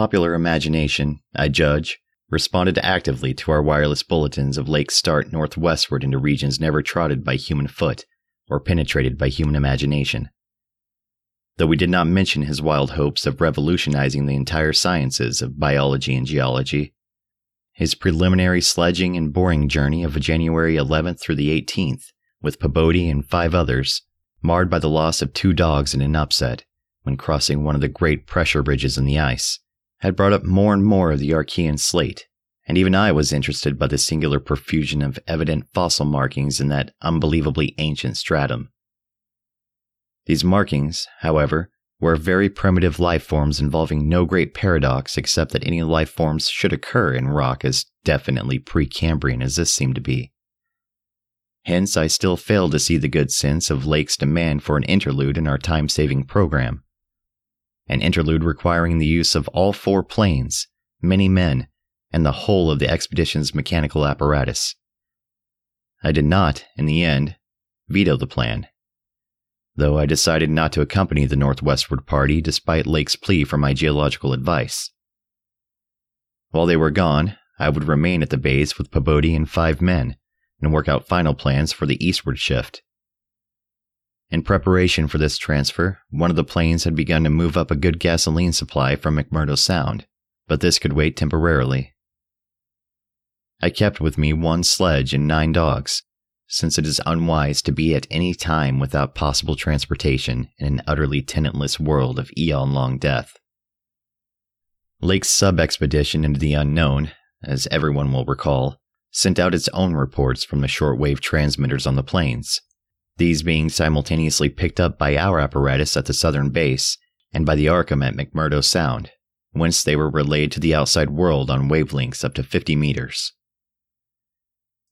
popular imagination, I judge, responded actively to our wireless bulletins of Lake's start northwestward into regions never trotted by human foot or penetrated by human imagination. Though we did not mention his wild hopes of revolutionizing the entire sciences of biology and geology, his preliminary sledging and boring journey of January 11th through the 18th, with Pabodie and five others, marred by the loss of two dogs in an upset when crossing one of the great pressure bridges in the ice, had brought up more and more of the Archean slate, and even I was interested by the singular profusion of evident fossil markings in that unbelievably ancient stratum. These markings, however, were very primitive life forms involving no great paradox except that any life forms should occur in rock as definitely Precambrian as this seemed to be. Hence, I still failed to see the good sense of Lake's demand for an interlude in our time saving program. An interlude requiring the use of all four planes, many men, and the whole of the expedition's mechanical apparatus. I did not, in the end, veto the plan, though I decided not to accompany the northwestward party despite Lake's plea for my geological advice. While they were gone, I would remain at the base with Pabodie and five men and work out final plans for the eastward shift. In preparation for this transfer, one of the planes had begun to move up a good gasoline supply from McMurdo Sound, but this could wait temporarily. I kept with me one sledge and nine dogs, since it is unwise to be at any time without possible transportation in an utterly tenantless world of eon long death. Lake's sub expedition into the unknown, as everyone will recall, sent out its own reports from the shortwave transmitters on the plains, these being simultaneously picked up by our apparatus at the southern base and by the Arkham at McMurdo Sound, whence they were relayed to the outside world on wavelengths up to 50 meters.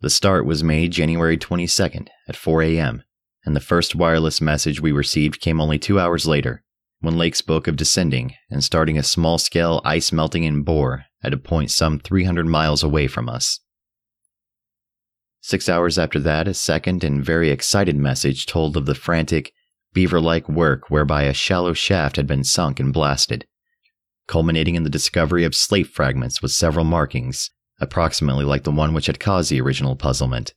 The start was made January 22nd at 4 a.m., and the first wireless message we received came only two hours later, when Lake spoke of descending and starting a small scale ice melting in bore at a point some 300 miles away from us. Six hours after that, a second and very excited message told of the frantic, beaver like work whereby a shallow shaft had been sunk and blasted, culminating in the discovery of slate fragments with several markings, approximately like the one which had caused the original puzzlement.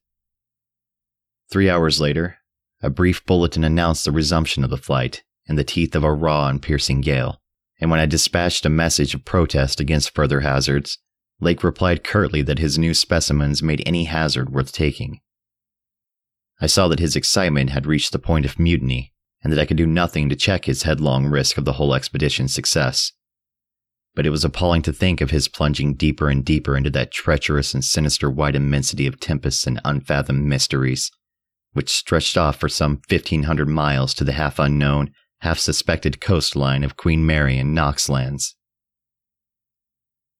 Three hours later, a brief bulletin announced the resumption of the flight in the teeth of a raw and piercing gale, and when I dispatched a message of protest against further hazards, Lake replied curtly that his new specimens made any hazard worth taking. I saw that his excitement had reached the point of mutiny, and that I could do nothing to check his headlong risk of the whole expedition's success. But it was appalling to think of his plunging deeper and deeper into that treacherous and sinister wide immensity of tempests and unfathomed mysteries, which stretched off for some 1,500 miles to the half unknown, half suspected coastline of Queen Mary and Knox lands.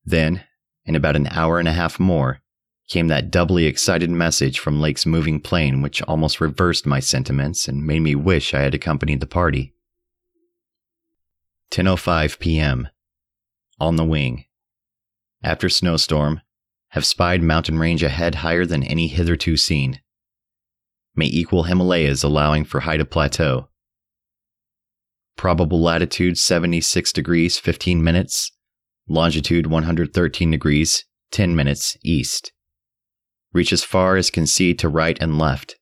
Then, in about an hour and a half more, came that doubly excited message from Lake's moving plane, which almost reversed my sentiments and made me wish I had accompanied the party. 10:05 p.m. On the wing. After snowstorm, have spied mountain range ahead higher than any hitherto seen. May equal Himalayas allowing for height of plateau. Probable latitude 76 degrees 15 minutes longitude 113 degrees, 10 minutes east. Reach as far as can see to right and left.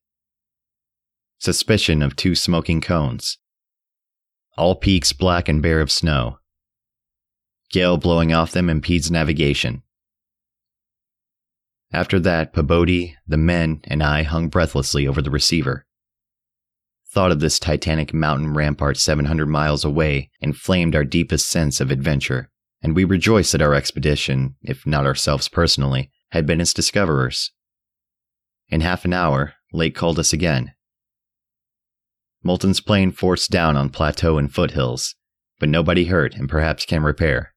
Suspicion of two smoking cones. All peaks black and bare of snow. Gale blowing off them impedes navigation. After that, Pabodie, the men, and I hung breathlessly over the receiver. Thought of this titanic mountain rampart 700 miles away inflamed our deepest sense of adventure and we rejoiced that our expedition, if not ourselves personally, had been its discoverers. In half an hour, Lake called us again. Moulton's plane forced down on plateau and foothills, but nobody hurt and perhaps can repair.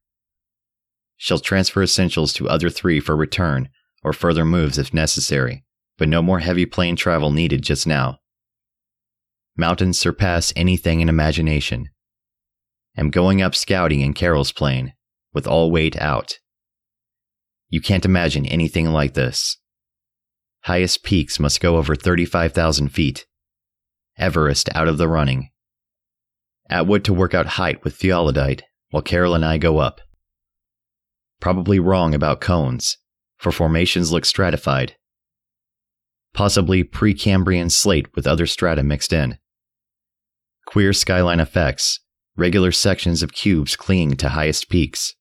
Shall transfer essentials to other three for return or further moves if necessary, but no more heavy plane travel needed just now. Mountains surpass anything in imagination. Am going up scouting in Carroll's plane with all weight out. You can't imagine anything like this. Highest peaks must go over 35,000 feet. Everest out of the running. Atwood to work out height with theodolite, while Carroll and I go up. Probably wrong about cones, for formations look stratified. Possibly Precambrian slate with other strata mixed in. Queer skyline effects, regular sections of cubes clinging to highest peaks.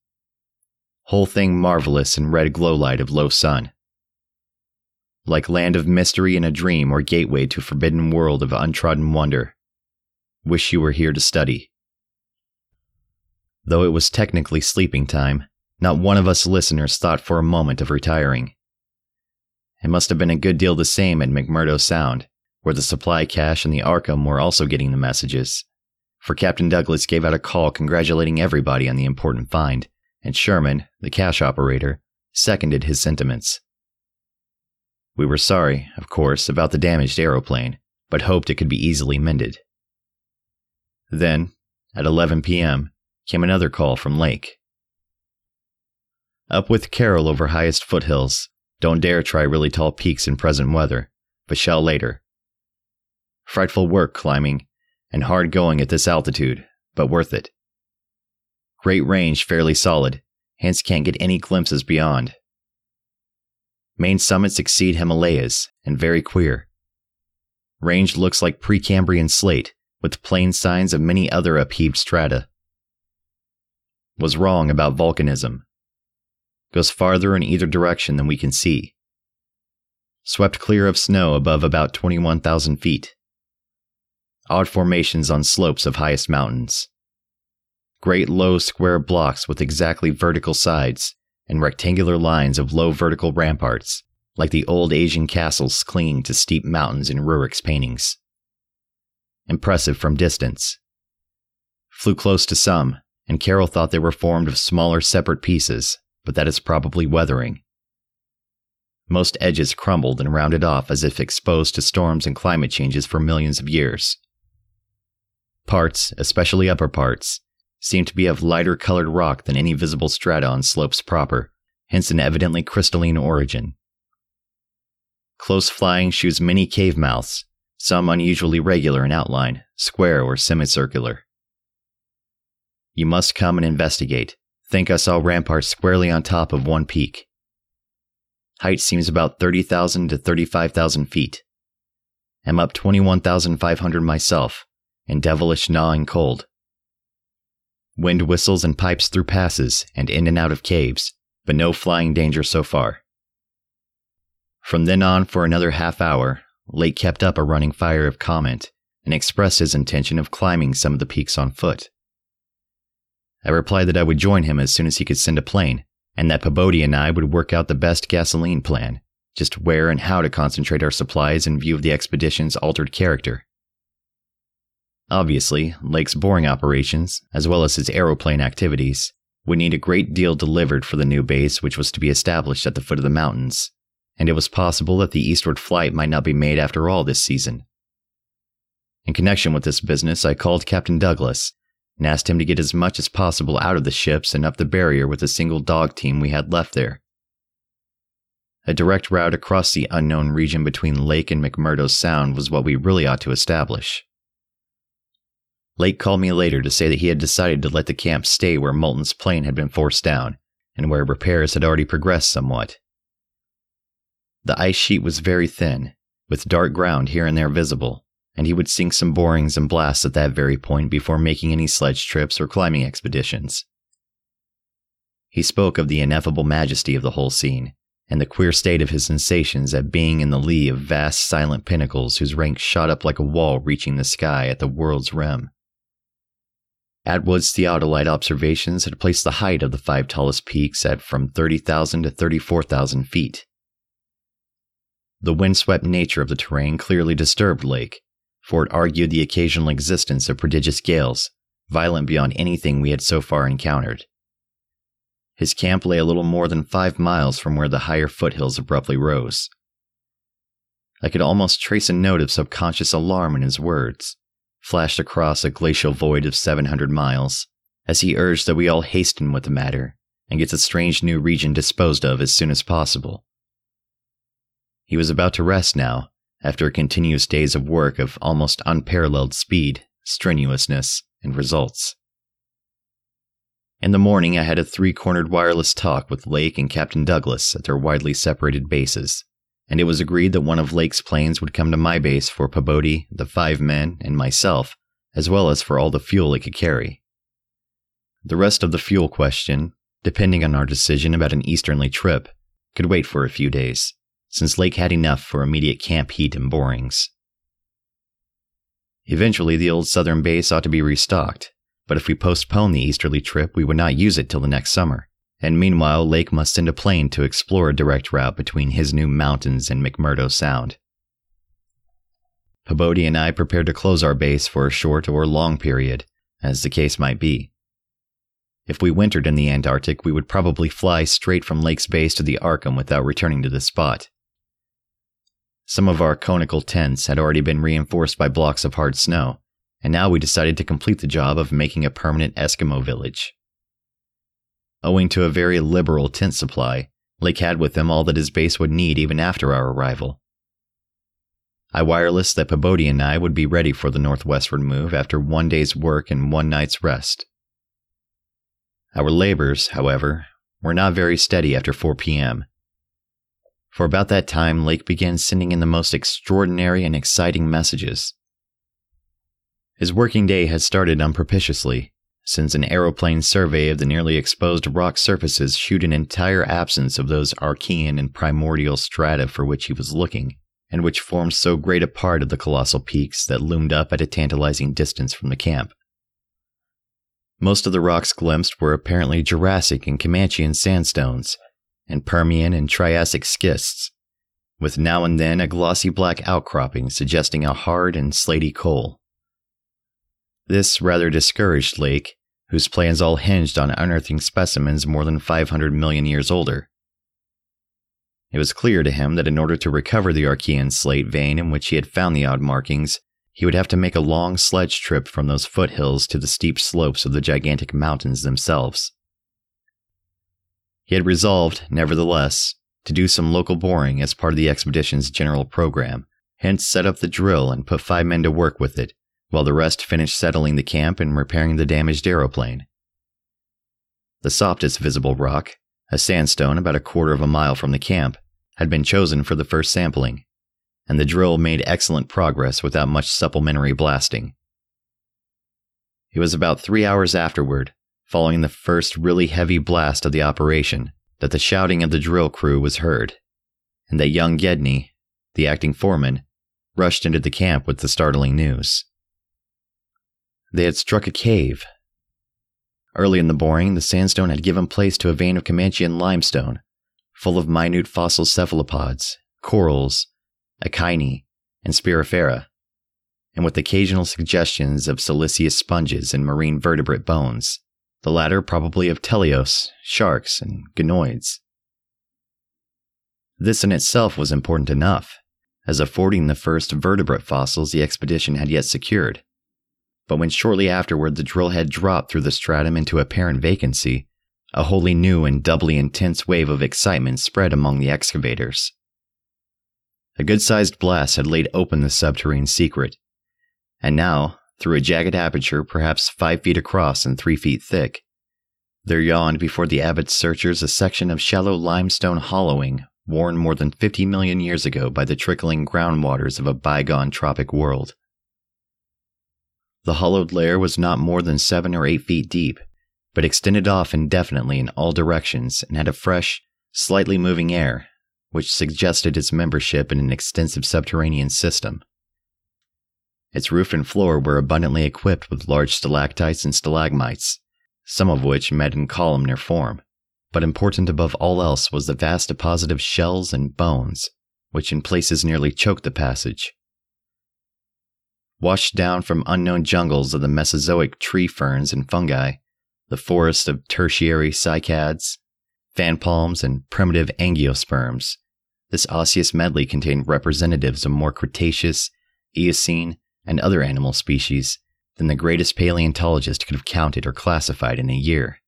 Whole thing marvelous in red glow light of low sun. Like land of mystery in a dream or gateway to forbidden world of untrodden wonder. Wish you were here to study. Though it was technically sleeping time, not one of us listeners thought for a moment of retiring. It must have been a good deal the same at McMurdo Sound, where the supply cache and the Arkham were also getting the messages. For Captain Douglas gave out a call congratulating everybody on the important find, and Sherman, the cache operator, seconded his sentiments. We were sorry, of course, about the damaged aeroplane, but hoped it could be easily mended. Then, at 11 p.m., came another call from Lake. Up with Carroll over highest foothills. Don't dare try really tall peaks in present weather, but shall later. Frightful work climbing, and hard going at this altitude, but worth it. Great range fairly solid, hence can't get any glimpses beyond. Main summits exceed Himalayas, and very queer. Range looks like Precambrian slate, with plain signs of many other upheaved strata. Was wrong about volcanism goes farther in either direction than we can see. Swept clear of snow above about 21,000 feet. Odd formations on slopes of highest mountains. Great low square blocks with exactly vertical sides and rectangular lines of low vertical ramparts, like the old Asian castles clinging to steep mountains in Roerich's paintings. Impressive from distance. Flew close to some, and Carroll thought they were formed of smaller separate pieces, but that is probably weathering. Most edges crumbled and rounded off as if exposed to storms and climate changes for millions of years. Parts, especially upper parts, seem to be of lighter colored rock than any visible strata on slopes proper, hence an evidently crystalline origin. Close flying shews many cave mouths, some unusually regular in outline, square or semicircular. You must come and investigate, think I saw ramparts squarely on top of one peak. Height seems about 30,000 to 35,000 feet. Am up 21,500 myself, and devilish gnawing cold. Wind whistles and pipes through passes and in and out of caves, but no flying danger so far. From then on, for another half hour, Lake kept up a running fire of comment and expressed his intention of climbing some of the peaks on foot. I replied that I would join him as soon as he could send a plane, and that Pabodie and I would work out the best gasoline plan, just where and how to concentrate our supplies in view of the expedition's altered character. Obviously, Lake's boring operations, as well as his aeroplane activities, would need a great deal delivered for the new base which was to be established at the foot of the mountains, and it was possible that the eastward flight might not be made after all this season. In connection with this business, I called Captain Douglas and asked him to get as much as possible out of the ships and up the barrier with a single dog team we had left there. A direct route across the unknown region between Lake and McMurdo Sound was what we really ought to establish. Lake called me later to say that he had decided to let the camp stay where Moulton's plane had been forced down and where repairs had already progressed somewhat. The ice sheet was very thin, with dark ground here and there visible, and he would sink some borings and blasts at that very point before making any sledge trips or climbing expeditions. He spoke of the ineffable majesty of the whole scene, and the queer state of his sensations at being in the lee of vast silent pinnacles whose ranks shot up like a wall reaching the sky at the world's rim. Atwood's theodolite observations had placed the height of the five tallest peaks at from 30,000 to 34,000 feet. The windswept nature of the terrain clearly disturbed Lake, for it argued the occasional existence of prodigious gales, violent beyond anything we had so far encountered. His camp lay a little more than five miles from where the higher foothills abruptly rose. I could almost trace a note of subconscious alarm in his words, flashed across a glacial void of 700 miles, as he urged that we all hasten with the matter and get the strange new region disposed of as soon as possible. He was about to rest now, after continuous days of work of almost unparalleled speed, strenuousness, and results. In the morning, I had a three cornered wireless talk with Lake and Captain Douglas at their widely separated bases, and it was agreed that one of Lake's planes would come to my base for Pabodie, the five men, and myself, as well as for all the fuel it could carry. The rest of the fuel question, depending on our decision about an easterly trip, could wait for a few days, since Lake had enough for immediate camp heat and borings. Eventually, the old southern base ought to be restocked, but if we postponed the easterly trip, we would not use it till the next summer. And meanwhile, Lake must send a plane to explore a direct route between his new mountains and McMurdo Sound. Pabodie and I prepared to close our base for a short or long period, as the case might be. If we wintered in the Antarctic, we would probably fly straight from Lake's base to the Arkham without returning to the spot. Some of our conical tents had already been reinforced by blocks of hard snow, and now we decided to complete the job of making a permanent Eskimo village. Owing to a very liberal tent supply, Lake had with him all that his base would need even after our arrival. I wirelessed that Pabodie and I would be ready for the northwestward move after one day's work and one night's rest. Our labors, however, were not very steady after 4 p.m. For about that time, Lake began sending in the most extraordinary and exciting messages. His working day had started unpropitiously, since an aeroplane survey of the nearly exposed rock surfaces showed an entire absence of those Archean and primordial strata for which he was looking, and which formed so great a part of the colossal peaks that loomed up at a tantalizing distance from the camp. Most of the rocks glimpsed were apparently Jurassic and Comanchean sandstones, and Permian and Triassic schists, with now and then a glossy black outcropping suggesting a hard and slaty coal. This rather discouraged Lake, whose plans all hinged on unearthing specimens more than 500 million years older. It was clear to him that in order to recover the Archean slate vein in which he had found the odd markings, he would have to make a long sledge trip from those foothills to the steep slopes of the gigantic mountains themselves. He had resolved, nevertheless, to do some local boring as part of the expedition's general program, hence set up the drill and put five men to work with it, while the rest finished settling the camp and repairing the damaged aeroplane. The softest visible rock, a sandstone about a quarter of a mile from the camp, had been chosen for the first sampling, and the drill made excellent progress without much supplementary blasting. It was about three hours afterward, following the first really heavy blast of the operation, that the shouting of the drill crew was heard, and that young Gedney, the acting foreman, rushed into the camp with the startling news. They had struck a cave. Early in the boring, the sandstone had given place to a vein of Comanchean limestone, full of minute fossil cephalopods, corals, echini, and spirifera, and with occasional suggestions of siliceous sponges and marine vertebrate bones, the latter probably of teleosts, sharks, and ganoids. This in itself was important enough, as affording the first vertebrate fossils the expedition had yet secured but when shortly afterward the drill head dropped through the stratum into apparent vacancy, a wholly new and doubly intense wave of excitement spread among the excavators. A good sized blast had laid open the subterranean secret, and now, through a jagged aperture perhaps five feet across and three feet thick, there yawned before the avid searchers a section of shallow limestone hollowing worn more than 50 million years ago by the trickling groundwaters of a bygone tropic world. The hollowed layer was not more than seven or eight feet deep, but extended off indefinitely in all directions and had a fresh, slightly moving air, which suggested its membership in an extensive subterranean system. Its roof and floor were abundantly equipped with large stalactites and stalagmites, some of which met in columnar form. But important above all else was the vast deposit of shells and bones, which in places nearly choked the passage washed down from unknown jungles of the Mesozoic tree ferns and fungi, the forest of tertiary cycads, fan palms, and primitive angiosperms. This osseous medley contained representatives of more Cretaceous, Eocene, and other animal species than the greatest paleontologist could have counted or classified in a year.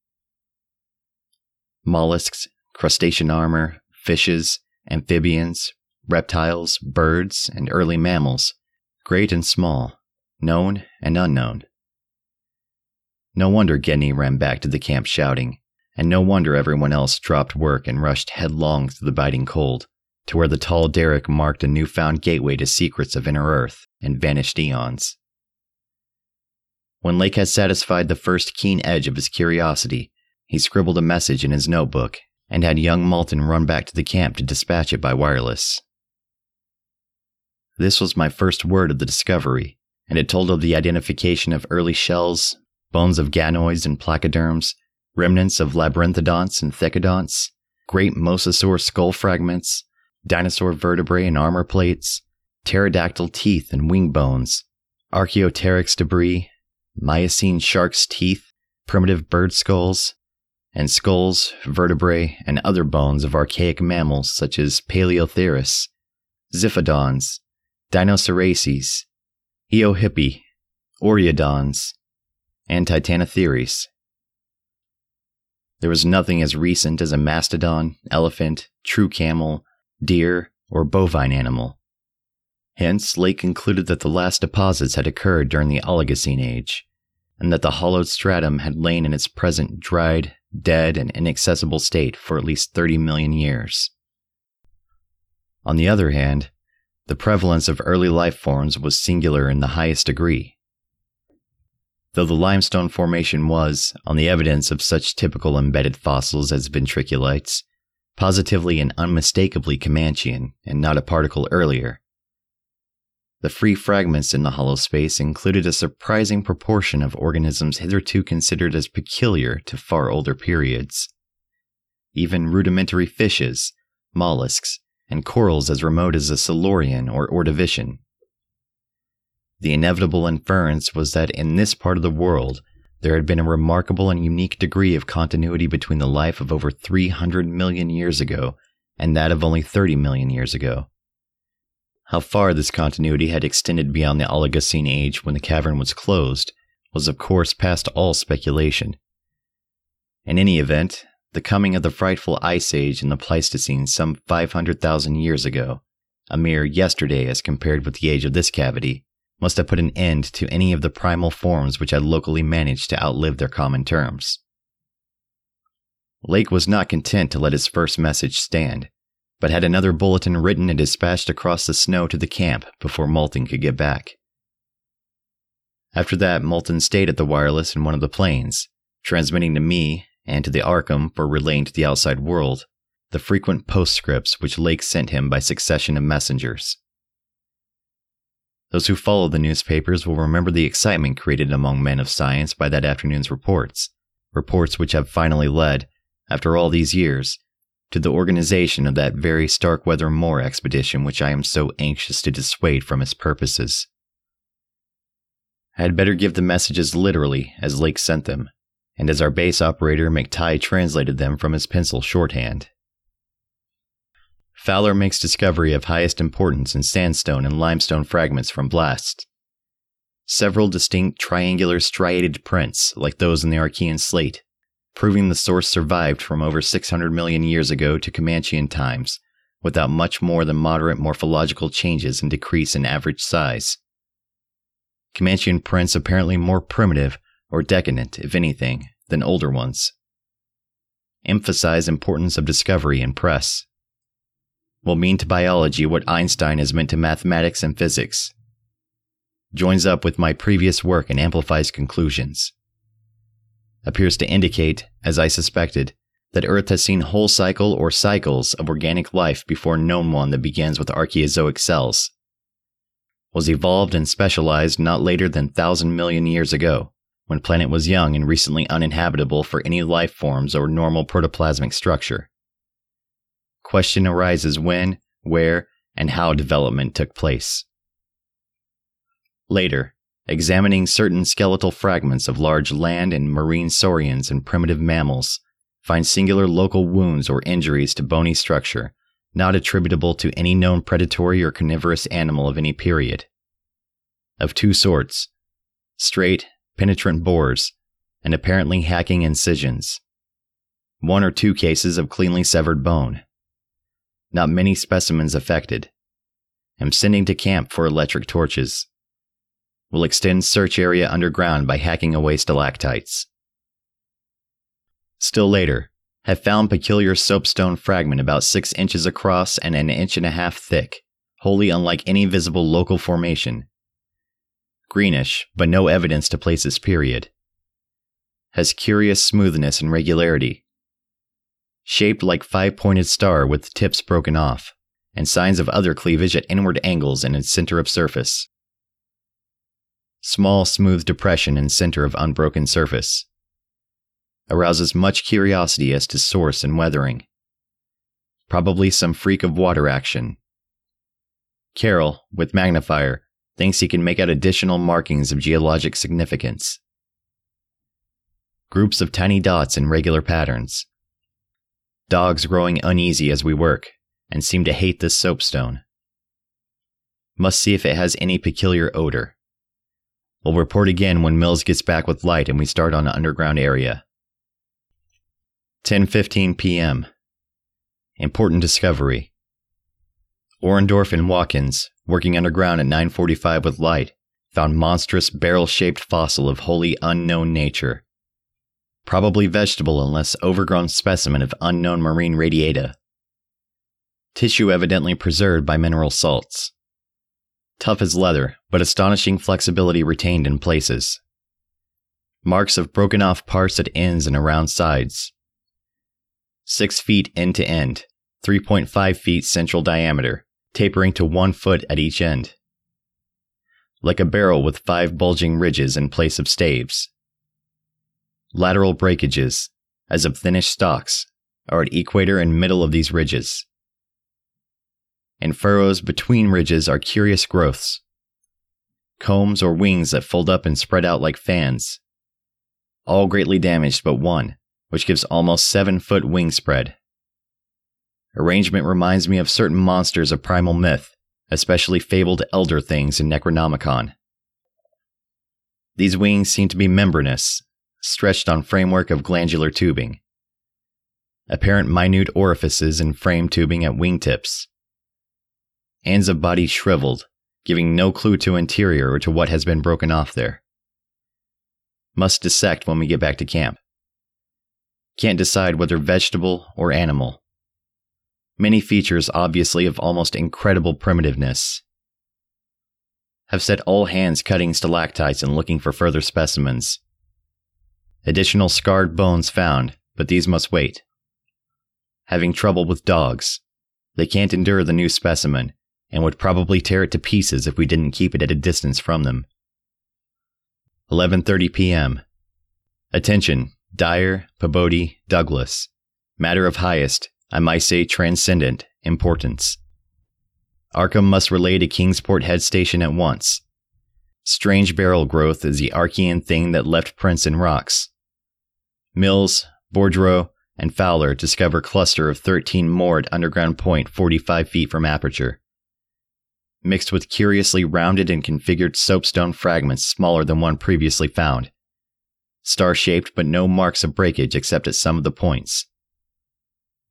Mollusks, crustacean armor, fishes, amphibians, reptiles, birds, and early mammals great and small, known and unknown. No wonder Gedney ran back to the camp shouting, and no wonder everyone else dropped work and rushed headlong through the biting cold, to where the tall derrick marked a newfound gateway to secrets of inner earth and vanished eons. When Lake had satisfied the first keen edge of his curiosity, he scribbled a message in his notebook and had young Moulton run back to the camp to dispatch it by wireless. This was my first word of the discovery, and it told of the identification of early shells, bones of ganoids and placoderms, remnants of labyrinthodonts and thecodonts, great mosasaur skull fragments, dinosaur vertebrae and armor plates, pterodactyl teeth and wing bones, Archaeopteryx debris, Miocene shark's teeth, primitive bird skulls, and skulls, vertebrae, and other bones of archaic mammals such as Paleotheres, Xiphodons, Dinocerases, Eohippi, Oreodons, and Titanotheres. There was nothing as recent as a mastodon, elephant, true camel, deer, or bovine animal. Hence, Lake concluded that the last deposits had occurred during the Oligocene age, and that the hollowed stratum had lain in its present dried, dead, and inaccessible state for at least 30 million years. On the other hand, the prevalence of early life forms was singular in the highest degree. Though the limestone formation was, on the evidence of such typical embedded fossils as ventriculites, positively and unmistakably Comanchian and not a particle earlier, the free fragments in the hollow space included a surprising proportion of organisms hitherto considered as peculiar to far older periods. Even rudimentary fishes, mollusks, and corals as remote as the Silurian or Ordovician. The inevitable inference was that in this part of the world, there had been a remarkable and unique degree of continuity between the life of over 300 million years ago and that of only 30 million years ago. How far this continuity had extended beyond the Oligocene age when the cavern was closed was, of course, past all speculation. In any event, the coming of the frightful ice age in the Pleistocene some 500,000 years ago, a mere yesterday as compared with the age of this cavity, must have put an end to any of the primal forms which had locally managed to outlive their common terms. Lake was not content to let his first message stand but had another bulletin written and dispatched across the snow to the camp before Moulton could get back. After that, Moulton stayed at the wireless in one of the planes, transmitting to me and to the Arkham for relaying to the outside world the frequent postscripts which Lake sent him by succession of messengers. Those who follow the newspapers will remember the excitement created among men of science by that afternoon's reports, reports which have finally led, after all these years, to the organization of that very Starkweather Moore expedition which I am so anxious to dissuade from its purposes. I had better give the messages literally as Lake sent them, and as our base operator McTighe translated them from his pencil shorthand. Fowler makes discovery of highest importance in sandstone and limestone fragments from blasts. Several distinct triangular striated prints, like those in the Archean slate, proving the source survived from over 600 million years ago to Comanchian times, without much more than moderate morphological changes and decrease in average size. Comanchian prints apparently more primitive or decadent, if anything, than older ones. Emphasize importance of discovery in press. Will mean to biology what Einstein has meant to mathematics and physics. Joins up with my previous work and amplifies conclusions appears to indicate, as I suspected, that Earth has seen whole cycle or cycles of organic life before known one that begins with Archaeozoic cells. Was evolved and specialized not later than thousand million years ago, when planet was young and recently uninhabitable for any life forms or normal protoplasmic structure. Question arises when, where, and how development took place. Later, examining certain skeletal fragments of large land and marine saurians and primitive mammals, find singular local wounds or injuries to bony structure, not attributable to any known predatory or carnivorous animal of any period. Of two sorts straight, penetrant bores, and apparently hacking incisions. One or two cases of cleanly severed bone. Not many specimens affected. Am sending to camp for electric torches. will extend search area underground by hacking away stalactites. Still later, have found peculiar soapstone fragment about 6 inches across and an inch and a half thick, wholly unlike any visible local formation. Greenish, but no evidence to place its period. Has curious smoothness and regularity. Shaped like five-pointed star with tips broken off, and signs of other cleavage at inward angles in its center of surface. Small smooth depression in center of unbroken surface arouses much curiosity as to source and weathering. Probably some freak of water action. Carroll, with magnifier, thinks he can make out additional markings of geologic significance. Groups of tiny dots in regular patterns. Dogs growing uneasy as we work and seem to hate this soapstone. Must see if it has any peculiar odor. We'll report again when Mills gets back with light and we start on the underground area. 10:15 p.m. Important discovery. Orendorf and Watkins, working underground at 9:45 with light, found monstrous barrel-shaped fossil of wholly unknown nature. Probably vegetable unless overgrown specimen of unknown marine radiata. Tissue evidently preserved by mineral salts. Tough as leather, but astonishing flexibility retained in places. Marks of broken off parts at ends and around sides 6 feet end to end, 3.5 feet central diameter, tapering to 1 foot at each end. Like a barrel with five bulging ridges in place of staves. Lateral breakages, as of finished stalks, are at equator and middle of these ridges. And furrows between ridges are curious growths. Combs or wings that fold up and spread out like fans. All greatly damaged but one, which gives almost 7 foot wing spread. Arrangement reminds me of certain monsters of primal myth, especially fabled elder things in Necronomicon. These wings seem to be membranous, stretched on framework of glandular tubing. Apparent minute orifices in frame tubing at wingtips. Ends of body shriveled, giving no clue to interior or to what has been broken off there. Must dissect when we get back to camp. Can't decide whether vegetable or animal. Many features obviously of almost incredible primitiveness. Have set all hands cutting stalactites and looking for further specimens. Additional scarred bones found, but these must wait. Having trouble with dogs. They can't endure the new specimen and would probably tear it to pieces if we didn't keep it at a distance from them. 11:30 p.m. Attention, Dyer, Pabodie, Douglas. Matter of highest, I might say transcendent, importance. Arkham must relay to Kingsport Head Station at once. Strange barrel growth is the Archean thing that left prints in rocks. Mills, Boudreaux, and Fowler discover cluster of 13 moored underground point 45 feet from aperture. Mixed with curiously rounded and configured soapstone fragments smaller than one previously found star shaped but no marks of breakage except at some of the points.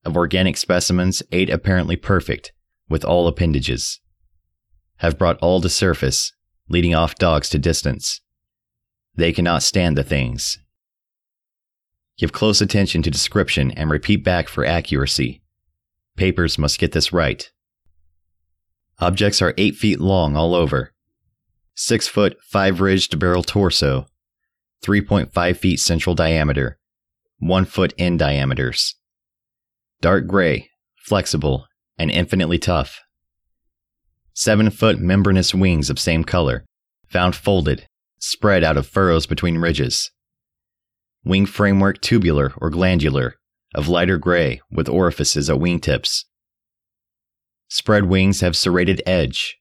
Of organic specimens, eight apparently perfect, with all appendages. Have brought all to surface, leading off dogs to distance. They cannot stand the things. Give close attention to description and repeat back for accuracy. Papers must get this right. Objects are 8 feet long all over. 6 foot, 5 ridged barrel torso, 3.5 feet central diameter, 1 foot in diameters. Dark gray, flexible, and infinitely tough. 7 foot membranous wings of same color, found folded, spread out of furrows between ridges. Wing framework tubular or glandular, of lighter gray with orifices at wingtips. Spread wings have serrated edge,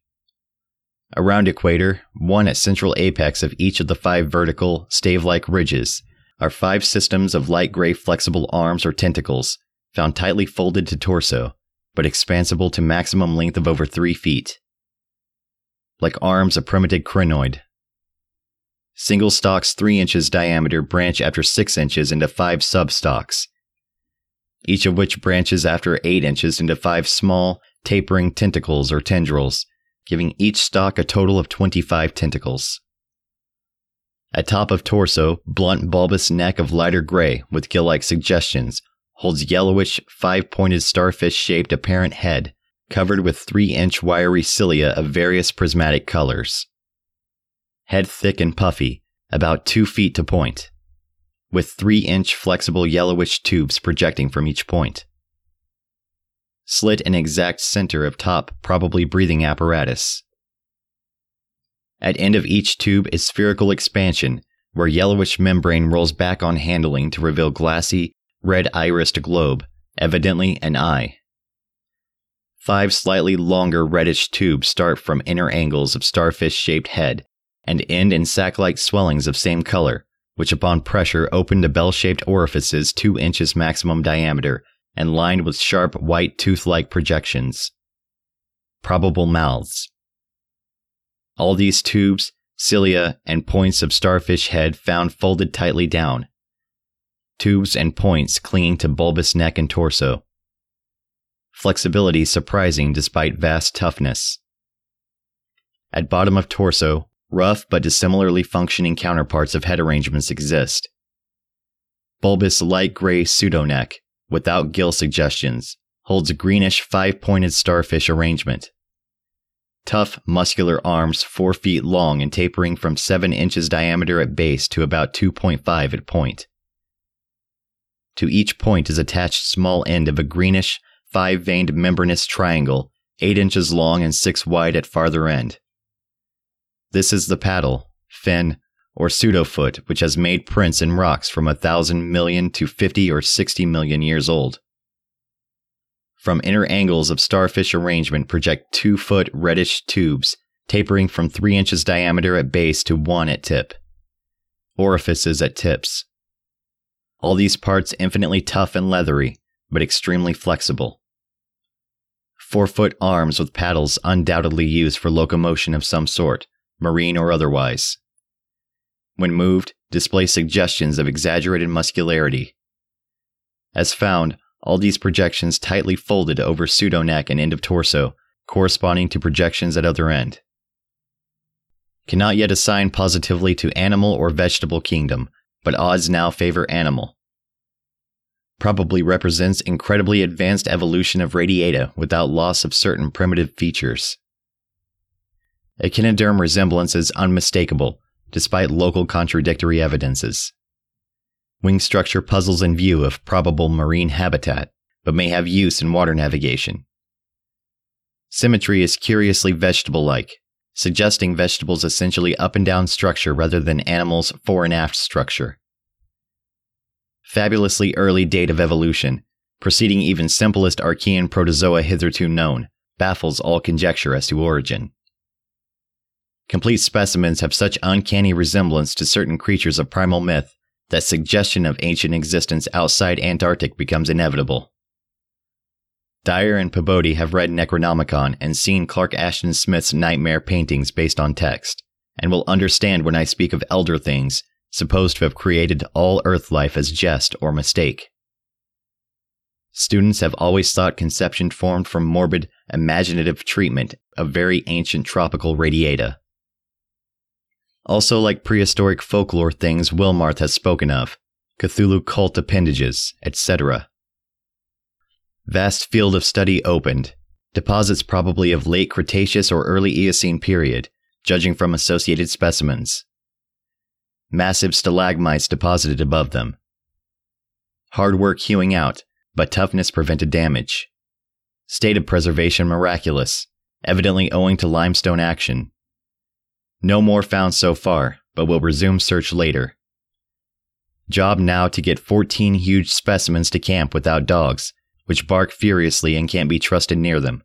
Around equator, one at central apex of each of the five vertical, stave like ridges, are five systems of light gray flexible arms or tentacles, found tightly folded to torso, but expansible to maximum length of over three feet. Like arms of primitive crinoid. Single stalks 3 inches diameter branch after 6 inches into 5 substalks, each of which branches after 8 inches into 5 small, tapering tentacles or tendrils giving each stalk a total of 25 tentacles. At top of torso, blunt bulbous neck of lighter gray with gill like suggestions, holds yellowish, five pointed starfish shaped apparent head, covered with 3 inch wiry cilia of various prismatic colors. Head thick and puffy, about 2 feet to point, with 3 inch flexible yellowish tubes projecting from each point. Slit in exact center of top, probably breathing apparatus. At end of each tube is spherical expansion, where yellowish membrane rolls back on handling to reveal glassy, red irised globe, evidently an eye. Five slightly longer reddish tubes start from inner angles of starfish shaped head and end in sac like swellings of same color, which upon pressure open to bell shaped orifices two inches maximum diameter and lined with sharp white tooth like projections. Probable mouths. All these tubes, cilia, and points of starfish head found folded tightly down. Tubes and points clinging to bulbous neck and torso. Flexibility surprising despite vast toughness. At bottom of torso, rough but dissimilarly functioning counterparts of head arrangements exist. Bulbous light gray pseudoneck, without gill suggestions, holds a greenish five pointed starfish arrangement. Tough, muscular arms 4 feet long and tapering from 7 inches diameter at base to about 2.5 at point. To each point is attached small end of a greenish, five veined membranous triangle, 8 inches long and 6 wide at farther end. This is the paddle, fin, or pseudofoot which has made prints in rocks from a thousand million to 50 or 60 million years old. From inner angles of starfish arrangement project two foot reddish tubes, tapering from 3 inches diameter at base to 1 at tip. Orifices at tips. All these parts infinitely tough and leathery, but extremely flexible. Four foot arms with paddles undoubtedly used for locomotion of some sort, marine or otherwise. When moved, display suggestions of exaggerated muscularity. As found, all these projections tightly folded over pseudo neck and end of torso, corresponding to projections at other end. Cannot yet assign positively to animal or vegetable kingdom, but odds now favor animal. Probably represents incredibly advanced evolution of radiata without loss of certain primitive features. Echinoderm resemblance is unmistakable, despite local contradictory evidences. Wing structure puzzles in view of probable marine habitat, but may have use in water navigation. Symmetry is curiously vegetable like, suggesting vegetables' essentially up and down structure rather than animals' fore and aft structure. Fabulously early date of evolution, preceding even simplest Archean protozoa hitherto known, baffles all conjecture as to origin. Complete specimens have such uncanny resemblance to certain creatures of primal myth that suggestion of ancient existence outside Antarctic becomes inevitable. Dyer and Pabodie have read Necronomicon and seen Clark Ashton Smith's nightmare paintings based on text, and will understand when I speak of elder things supposed to have created all Earth life as jest or mistake. Students have always thought conception formed from morbid, imaginative treatment of very ancient tropical radiata. Also, like prehistoric folklore things Wilmarth has spoken of, Cthulhu cult appendages, etc. Vast field of study opened, deposits probably of late Cretaceous or early Eocene period, judging from associated specimens. Massive stalagmites deposited above them. Hard work hewing out, but toughness prevented damage. State of preservation miraculous, evidently owing to limestone action. No more found so far, but will resume search later. Job now to get 14 huge specimens to camp without dogs, which bark furiously and can't be trusted near them.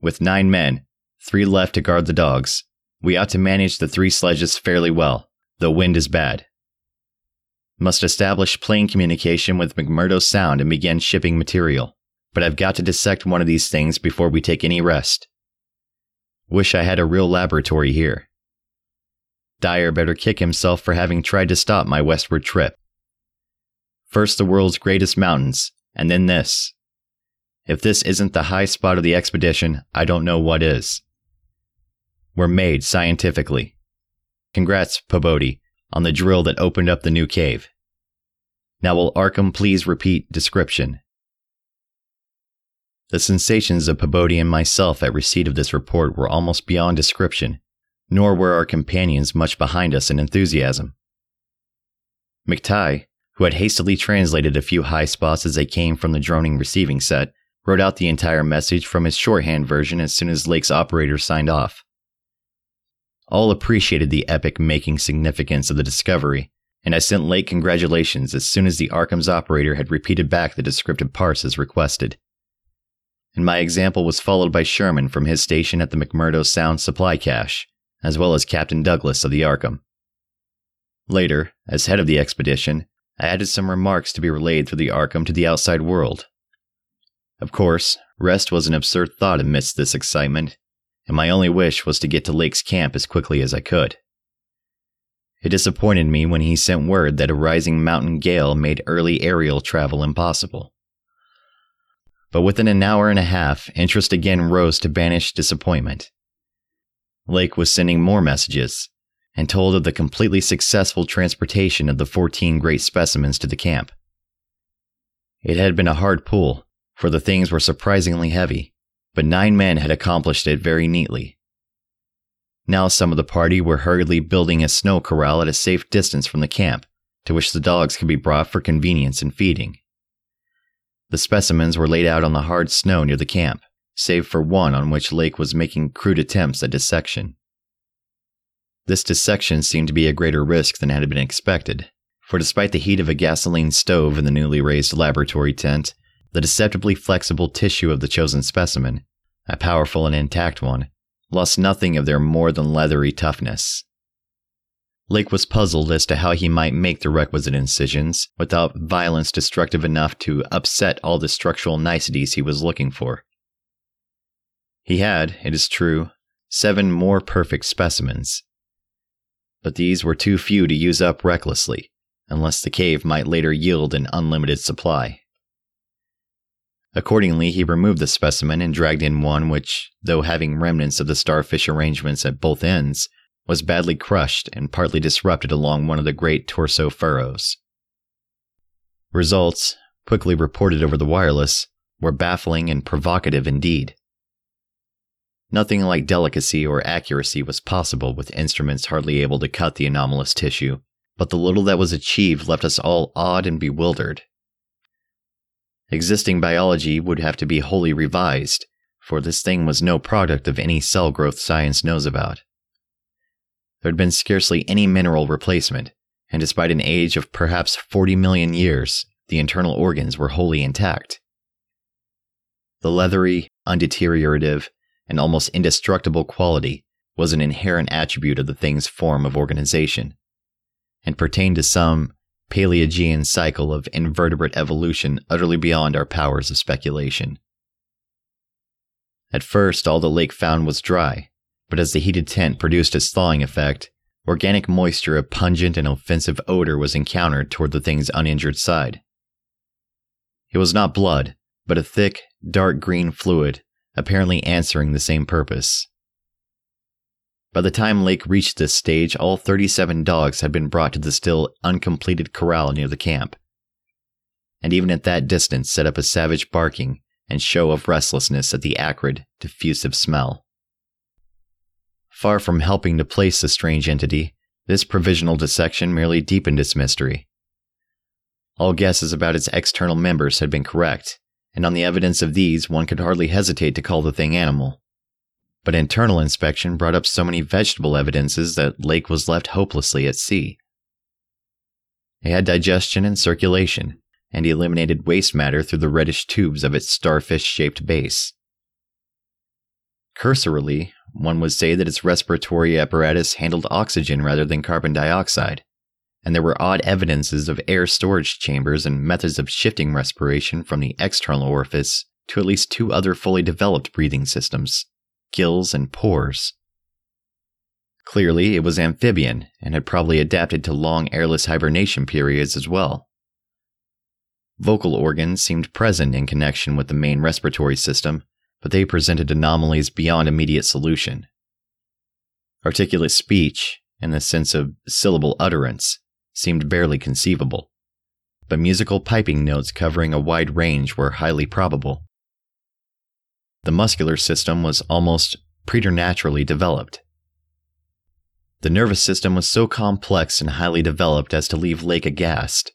With nine men, three left to guard the dogs, we ought to manage the three sledges fairly well, though wind is bad. Must establish plane communication with McMurdo Sound and begin shipping material, but I've got to dissect one of these things before we take any rest. Wish I had a real laboratory here. Dyer better kick himself for having tried to stop my westward trip. First the world's greatest mountains, and then this. If this isn't the high spot of the expedition, I don't know what is. We're made scientifically. Congrats, Pabodie, on the drill that opened up the new cave. Now, will Arkham please repeat description? The sensations of Pabodie and myself at receipt of this report were almost beyond description, nor were our companions much behind us in enthusiasm. McTighe, who had hastily translated a few high spots as they came from the droning receiving set, wrote out the entire message from his shorthand version as soon as Lake's operator signed off. All appreciated the epic making significance of the discovery, and I sent Lake congratulations as soon as the Arkham's operator had repeated back the descriptive parse as requested. And my example was followed by Sherman from his station at the McMurdo Sound supply cache, as well as Captain Douglas of the Arkham. Later, as head of the expedition, I added some remarks to be relayed through the Arkham to the outside world. Of course, rest was an absurd thought amidst this excitement, and my only wish was to get to Lake's camp as quickly as I could. It disappointed me when he sent word that a rising mountain gale made early aerial travel impossible. But within an hour and a half, interest again rose to banish disappointment. Lake was sending more messages and told of the completely successful transportation of the 14 great specimens to the camp. It had been a hard pull, for the things were surprisingly heavy, but nine men had accomplished it very neatly. Now some of the party were hurriedly building a snow corral at a safe distance from the camp, to which the dogs could be brought for convenience in feeding. The specimens were laid out on the hard snow near the camp, save for one on which Lake was making crude attempts at dissection. This dissection seemed to be a greater risk than had been expected, for despite the heat of a gasoline stove in the newly raised laboratory tent, the deceptively flexible tissue of the chosen specimen, a powerful and intact one, lost nothing of their more than leathery toughness. Lake was puzzled as to how he might make the requisite incisions without violence destructive enough to upset all the structural niceties he was looking for. He had, it is true, seven more perfect specimens. But these were too few to use up recklessly, unless the cave might later yield an unlimited supply. Accordingly, he removed the specimen and dragged in one which, though having remnants of the starfish arrangements at both ends, was badly crushed and partly disrupted along one of the great torso furrows. Results, quickly reported over the wireless, were baffling and provocative indeed. Nothing like delicacy or accuracy was possible with instruments hardly able to cut the anomalous tissue, but the little that was achieved left us all awed and bewildered. Existing biology would have to be wholly revised, for this thing was no product of any cell growth science knows about. There had been scarcely any mineral replacement, and despite an age of perhaps 40 million years, the internal organs were wholly intact. The leathery, undeteriorative, and almost indestructible quality was an inherent attribute of the thing's form of organization, and pertained to some Paleogean cycle of invertebrate evolution utterly beyond our powers of speculation. At first, all the lake found was dry, but as the heated tent produced its thawing effect, organic moisture of pungent and offensive odor was encountered toward the thing's uninjured side. It was not blood, but a thick, dark green fluid, apparently answering the same purpose. By the time Lake reached this stage, all 37 dogs had been brought to the still uncompleted corral near the camp. And even at that distance, set up a savage barking and show of restlessness at the acrid, diffusive smell. Far from helping to place the strange entity, this provisional dissection merely deepened its mystery. All guesses about its external members had been correct, and on the evidence of these, one could hardly hesitate to call the thing animal but internal inspection brought up so many vegetable evidences that Lake was left hopelessly at sea. It had digestion and circulation, and eliminated waste matter through the reddish tubes of its starfish shaped base. Cursorily, one would say that its respiratory apparatus handled oxygen rather than carbon dioxide, and there were odd evidences of air storage chambers and methods of shifting respiration from the external orifice to at least two other fully developed breathing systems gills, and pores. Clearly, it was amphibian and had probably adapted to long airless hibernation periods as well. Vocal organs seemed present in connection with the main respiratory system, but they presented anomalies beyond immediate solution. Articulate speech, in the sense of syllable utterance, seemed barely conceivable. But musical piping notes covering a wide range were highly probable. The muscular system was almost preternaturally developed. The nervous system was so complex and highly developed as to leave Lake aghast.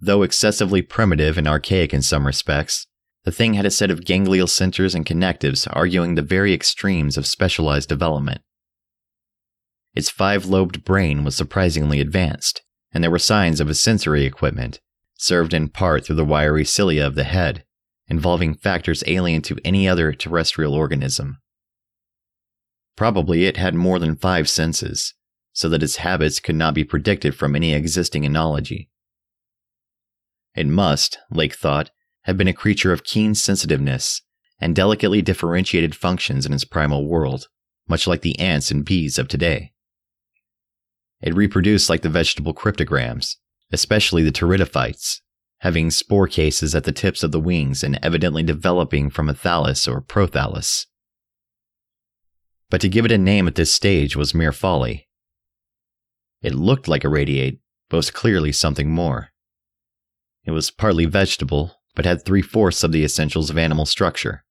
Though excessively primitive and archaic in some respects, the thing had a set of ganglial centers and connectives arguing the very extremes of specialized development. Its five lobed brain was surprisingly advanced, and there were signs of a sensory equipment, served in part through the wiry cilia of the head, involving factors alien to any other terrestrial organism. Probably it had more than five senses, so that its habits could not be predicted from any existing analogy. It must, Lake thought, have been a creature of keen sensitiveness and delicately differentiated functions in its primal world, much like the ants and bees of today. It reproduced like the vegetable cryptogams, especially the pteridophytes, having spore cases at the tips of the wings and evidently developing from a thallus or prothallus. But to give it a name at this stage was mere folly. It looked like a radiate, but was clearly something more. It was partly vegetable, but had three fourths of the essentials of animal structure.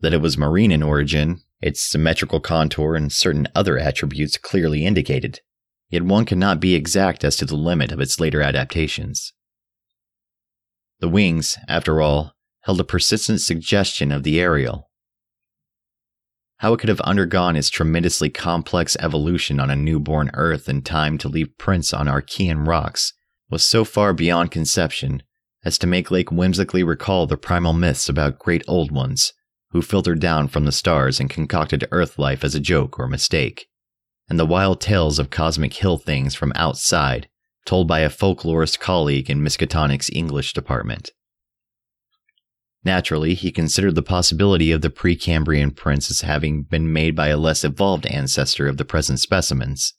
That it was marine in origin, its symmetrical contour and certain other attributes clearly indicated, yet one cannot be exact as to the limit of its later adaptations. The wings, after all, held a persistent suggestion of the aerial. How it could have undergone its tremendously complex evolution on a newborn Earth in time to leave prints on Archean rocks was so far beyond conception as to make Lake whimsically recall the primal myths about great old ones who filtered down from the stars and concocted Earth life as a joke or mistake, and the wild tales of cosmic hill things from outside told by a folklorist colleague in Miskatonic's English department. Naturally, he considered the possibility of the Precambrian prints as having been made by a less evolved ancestor of the present specimens,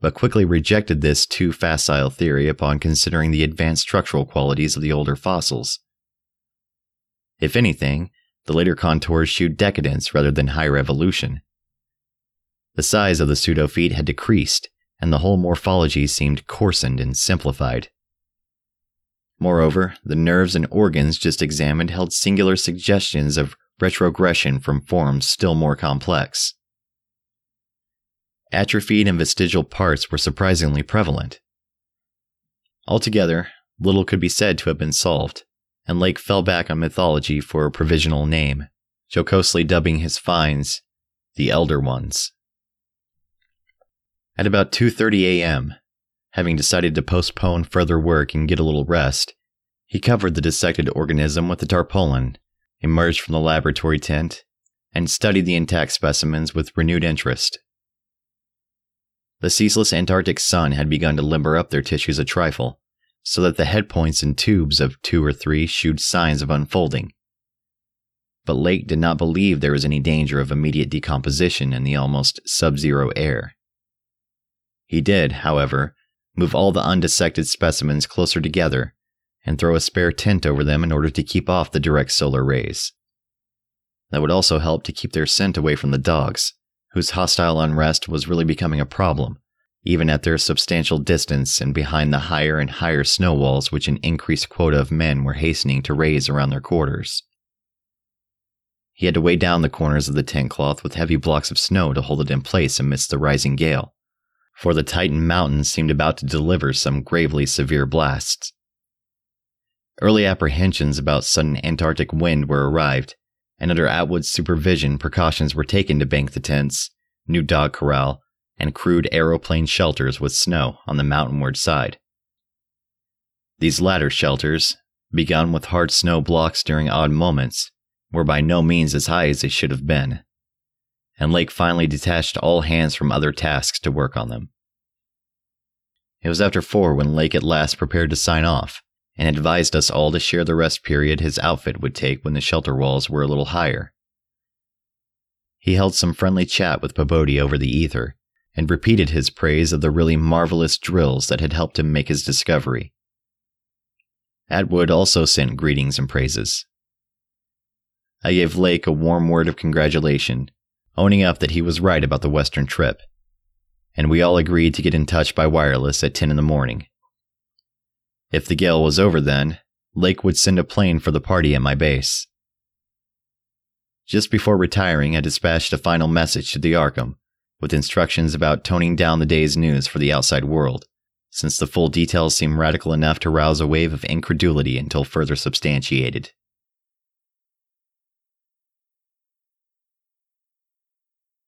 but quickly rejected this too facile theory upon considering the advanced structural qualities of the older fossils. If anything, the later contours shewed decadence rather than higher evolution. The size of the pseudofeet had decreased, and the whole morphology seemed coarsened and simplified. Moreover, the nerves and organs just examined held singular suggestions of retrogression from forms still more complex. Atrophied and vestigial parts were surprisingly prevalent. Altogether, little could be said to have been solved, and Lake fell back on mythology for a provisional name, jocosely dubbing his finds the Elder Ones. At about 2:30 a.m., having decided to postpone further work and get a little rest, he covered the dissected organism with a tarpaulin, emerged from the laboratory tent, and studied the intact specimens with renewed interest. The ceaseless Antarctic sun had begun to limber up their tissues a trifle, so that the head points and tubes of two or three showed signs of unfolding. But Lake did not believe there was any danger of immediate decomposition in the almost sub zero air. He did, however, move all the undissected specimens closer together and throw a spare tent over them in order to keep off the direct solar rays. That would also help to keep their scent away from the dogs, whose hostile unrest was really becoming a problem, even at their substantial distance and behind the higher and higher snow walls which an increased quota of men were hastening to raise around their quarters. He had to weigh down the corners of the tent cloth with heavy blocks of snow to hold it in place amidst the rising gale, for the Titan mountains seemed about to deliver some gravely severe blasts. Early apprehensions about sudden Antarctic wind were arrived, and under Atwood's supervision, precautions were taken to bank the tents, new dog corral, and crude aeroplane shelters with snow on the mountainward side. These latter shelters, begun with hard snow blocks during odd moments, were by no means as high as they should have been, and Lake finally detached all hands from other tasks to work on them. It was after four when Lake at last prepared to sign off, and advised us all to share the rest period his outfit would take when the shelter walls were a little higher. He held some friendly chat with Pabodie over the ether, and repeated his praise of the really marvelous drills that had helped him make his discovery. Atwood also sent greetings and praises. I gave Lake a warm word of congratulation, owning up that he was right about the Western trip. And we all agreed to get in touch by wireless at 10 in the morning. If the gale was over then, Lake would send a plane for the party at my base. Just before retiring, I dispatched a final message to the Arkham with instructions about toning down the day's news for the outside world, since the full details seem radical enough to rouse a wave of incredulity until further substantiated.